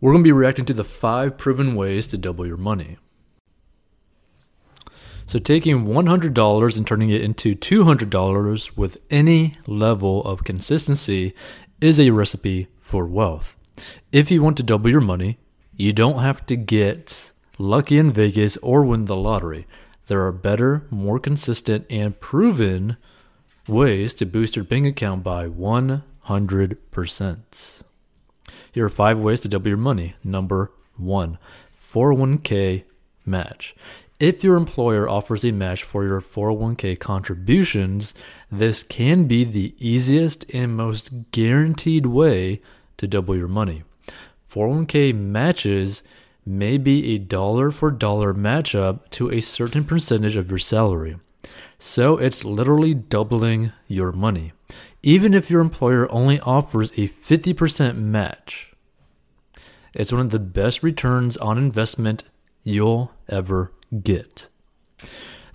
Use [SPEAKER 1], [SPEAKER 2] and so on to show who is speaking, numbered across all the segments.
[SPEAKER 1] we're going to be reacting to the five proven ways to double your money. So, taking $100 and turning it into $200 with any level of consistency is a recipe for wealth. If you want to double your money, you don't have to get lucky in Vegas or win the lottery. There are better, more consistent, and proven ways to boost your bank account by 100%. Here are five ways to double your money. Number one, 401k match. If your employer offers a match for your 401k contributions, this can be the easiest and most guaranteed way to double your money. 401k matches may be a dollar for dollar matchup to a certain percentage of your salary. So it's literally doubling your money even if your employer only offers a 50% match. It's one of the best returns on investment you'll ever get.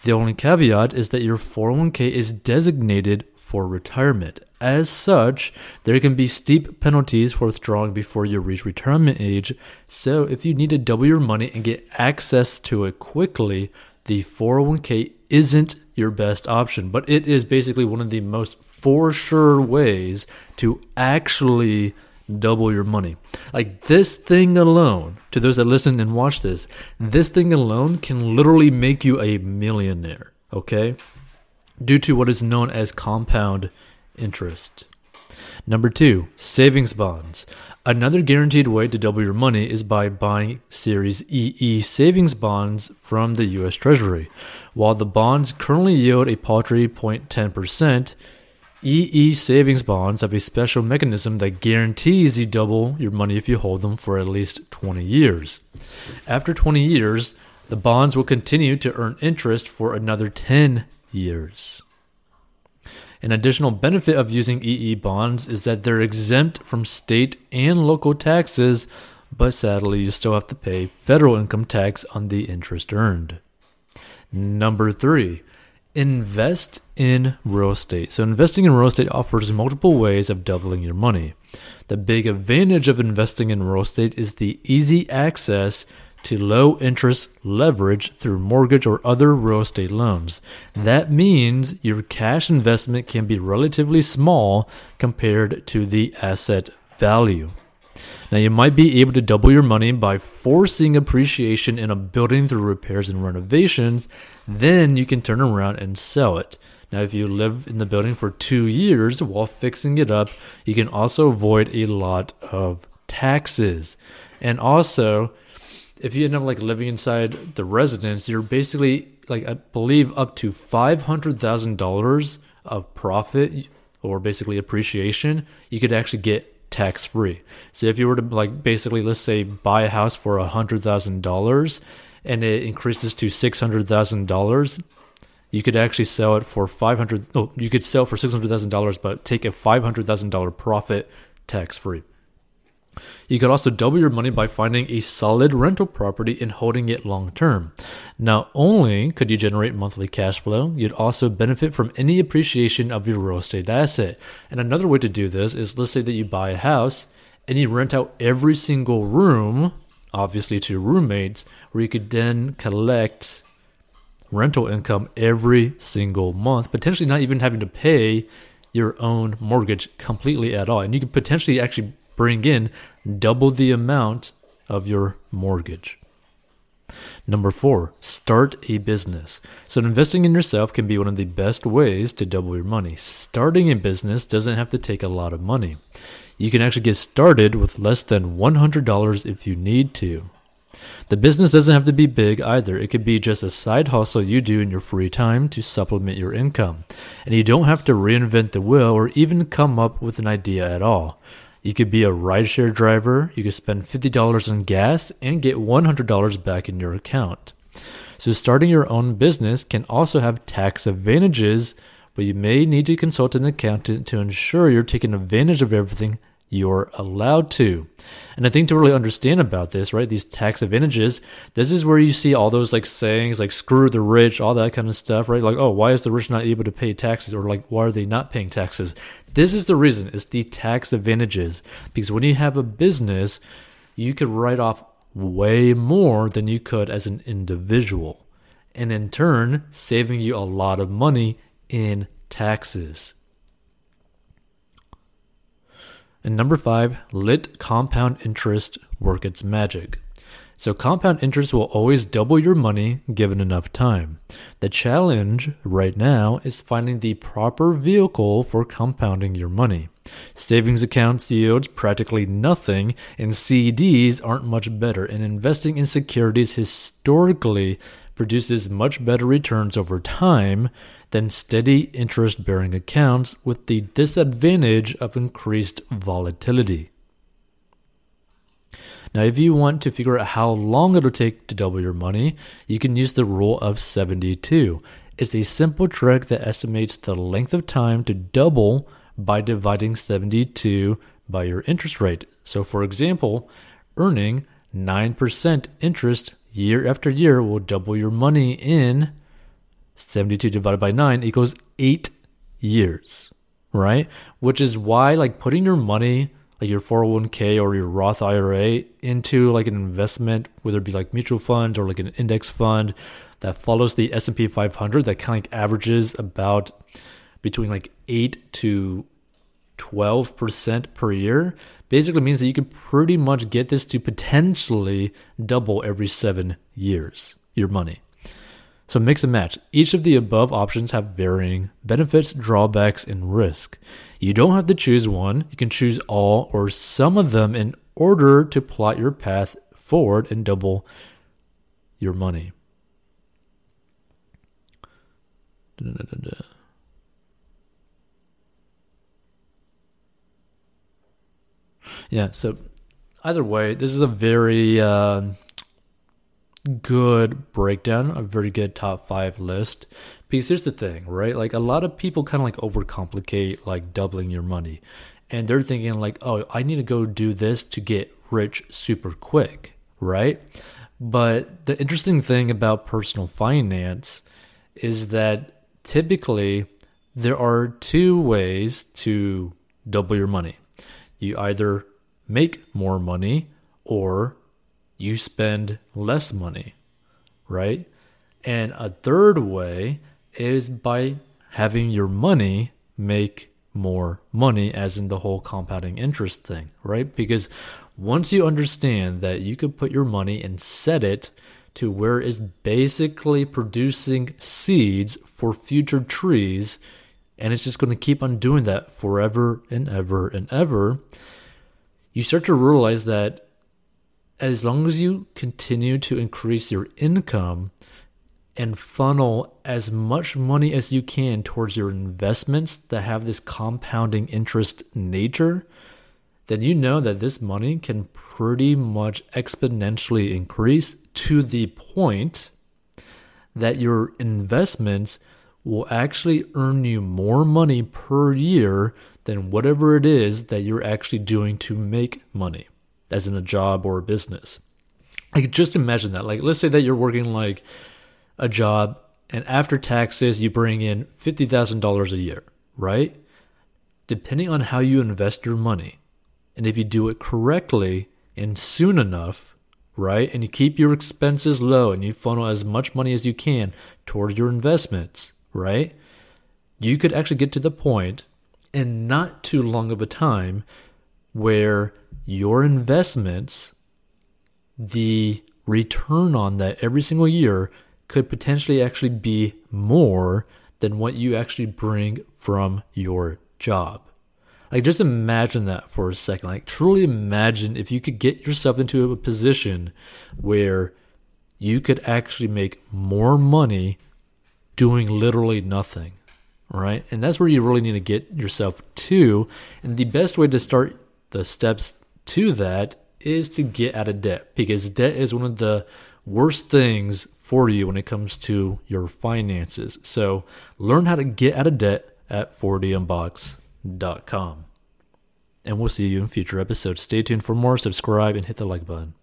[SPEAKER 1] The only caveat is that your 401k is designated for retirement. As such, there can be steep penalties for withdrawing before you reach retirement age. So, if you need to double your money and get access to it quickly, the 401k isn't your best option, but it is basically one of the most for sure ways to actually double your money. Like this thing alone, to those that listen and watch this, this thing alone can literally make you a millionaire, okay? Due to what is known as compound interest. Number two, savings bonds. Another guaranteed way to double your money is by buying Series EE savings bonds from the US Treasury. While the bonds currently yield a paltry 0.10%, EE savings bonds have a special mechanism that guarantees you double your money if you hold them for at least 20 years. After 20 years, the bonds will continue to earn interest for another 10 years. An additional benefit of using EE bonds is that they're exempt from state and local taxes, but sadly, you still have to pay federal income tax on the interest earned. Number three, invest in real estate. So, investing in real estate offers multiple ways of doubling your money. The big advantage of investing in real estate is the easy access to low interest leverage through mortgage or other real estate loans. That means your cash investment can be relatively small compared to the asset value. Now, you might be able to double your money by forcing appreciation in a building through repairs and renovations. Then you can turn around and sell it. Now, if you live in the building for two years while fixing it up, you can also avoid a lot of taxes. And also, if you end up like living inside the residence, you're basically like I believe up to five hundred thousand dollars of profit or basically appreciation you could actually get tax free. So if you were to like basically let's say buy a house for a hundred thousand dollars and it increases to six hundred thousand dollars, you could actually sell it for five hundred. Oh, you could sell for six hundred thousand dollars, but take a five hundred thousand dollar profit tax free. You could also double your money by finding a solid rental property and holding it long term. Not only could you generate monthly cash flow, you'd also benefit from any appreciation of your real estate asset. And another way to do this is let's say that you buy a house and you rent out every single room, obviously to your roommates, where you could then collect rental income every single month, potentially not even having to pay your own mortgage completely at all. And you could potentially actually bring in double the amount of your mortgage. Number four, start a business. So, investing in yourself can be one of the best ways to double your money. Starting a business doesn't have to take a lot of money. You can actually get started with less than $100 if you need to. The business doesn't have to be big either. It could be just a side hustle you do in your free time to supplement your income. And you don't have to reinvent the wheel or even come up with an idea at all. You could be a rideshare driver. You could spend $50 on gas and get $100 back in your account. So, starting your own business can also have tax advantages, but you may need to consult an accountant to ensure you're taking advantage of everything you're allowed to. And I think to really understand about this, right, these tax advantages, this is where you see all those like sayings like screw the rich, all that kind of stuff, right? Like, oh, why is the rich not able to pay taxes? Or like, why are they not paying taxes? This is the reason, it's the tax advantages. Because when you have a business, you could write off way more than you could as an individual, and in turn, saving you a lot of money in taxes. And number five, let compound interest work its magic. So, compound interest will always double your money given enough time. The challenge right now is finding the proper vehicle for compounding your money. Savings accounts yield practically nothing, and CDs aren't much better, and investing in securities historically produces much better returns over time than steady interest bearing accounts with the disadvantage of increased volatility. Now, if you want to figure out how long it'll take to double your money, you can use the rule of 72. It's a simple trick that estimates the length of time to double by dividing 72 by your interest rate. So, for example, earning 9% interest year after year will double your money in 72 divided by 9 equals 8 years, right? Which is why, like, putting your money like your 401k or your Roth IRA into like an investment, whether it be like mutual funds or like an index fund that follows the S&P 500 that kind of like averages about between like 8 to 12% per year basically means that you could pretty much get this to potentially double every 7 years your money. So mix and match. Each of the above options have varying benefits, drawbacks, and risk. You don't have to choose one. You can choose all or some of them in order to plot your path forward and double your money. Yeah, so either way, this is a very uh, good breakdown, a very good top five list. Because here's the thing, right? Like a lot of people kind of like overcomplicate like doubling your money. And they're thinking like, oh, I need to go do this to get rich super quick, right? But the interesting thing about personal finance is that typically there are two ways to double your money. You either make more money or you spend less money, right? And a third way is by having your money make more money, as in the whole compounding interest thing, right? Because once you understand that you could put your money and set it to where it's basically producing seeds for future trees, and it's just going to keep on doing that forever and ever and ever, you start to realize that as long as you continue to increase your income and funnel as much money as you can towards your investments that have this compounding interest nature, then you know that this money can pretty much exponentially increase to the point that your investments will actually earn you more money per year than whatever it is that you're actually doing to make money as in a job or a business. Like just imagine that. Like let's say that you're working like a job and after taxes you bring in $50,000 a year, right? Depending on how you invest your money. And if you do it correctly and soon enough, right? And you keep your expenses low and you funnel as much money as you can towards your investments, right? You could actually get to the point in not too long of a time where your investments, the return on that every single year could potentially actually be more than what you actually bring from your job. Like, just imagine that for a second. Like, truly imagine if you could get yourself into a position where you could actually make more money doing literally nothing, right? And that's where you really need to get yourself to. And the best way to start the steps to that is to get out of debt because debt is one of the worst things for you when it comes to your finances. So learn how to get out of debt at 4dunbox.com. And we'll see you in future episodes. Stay tuned for more, subscribe, and hit the like button.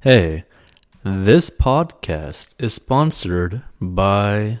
[SPEAKER 1] Hey, this podcast is sponsored by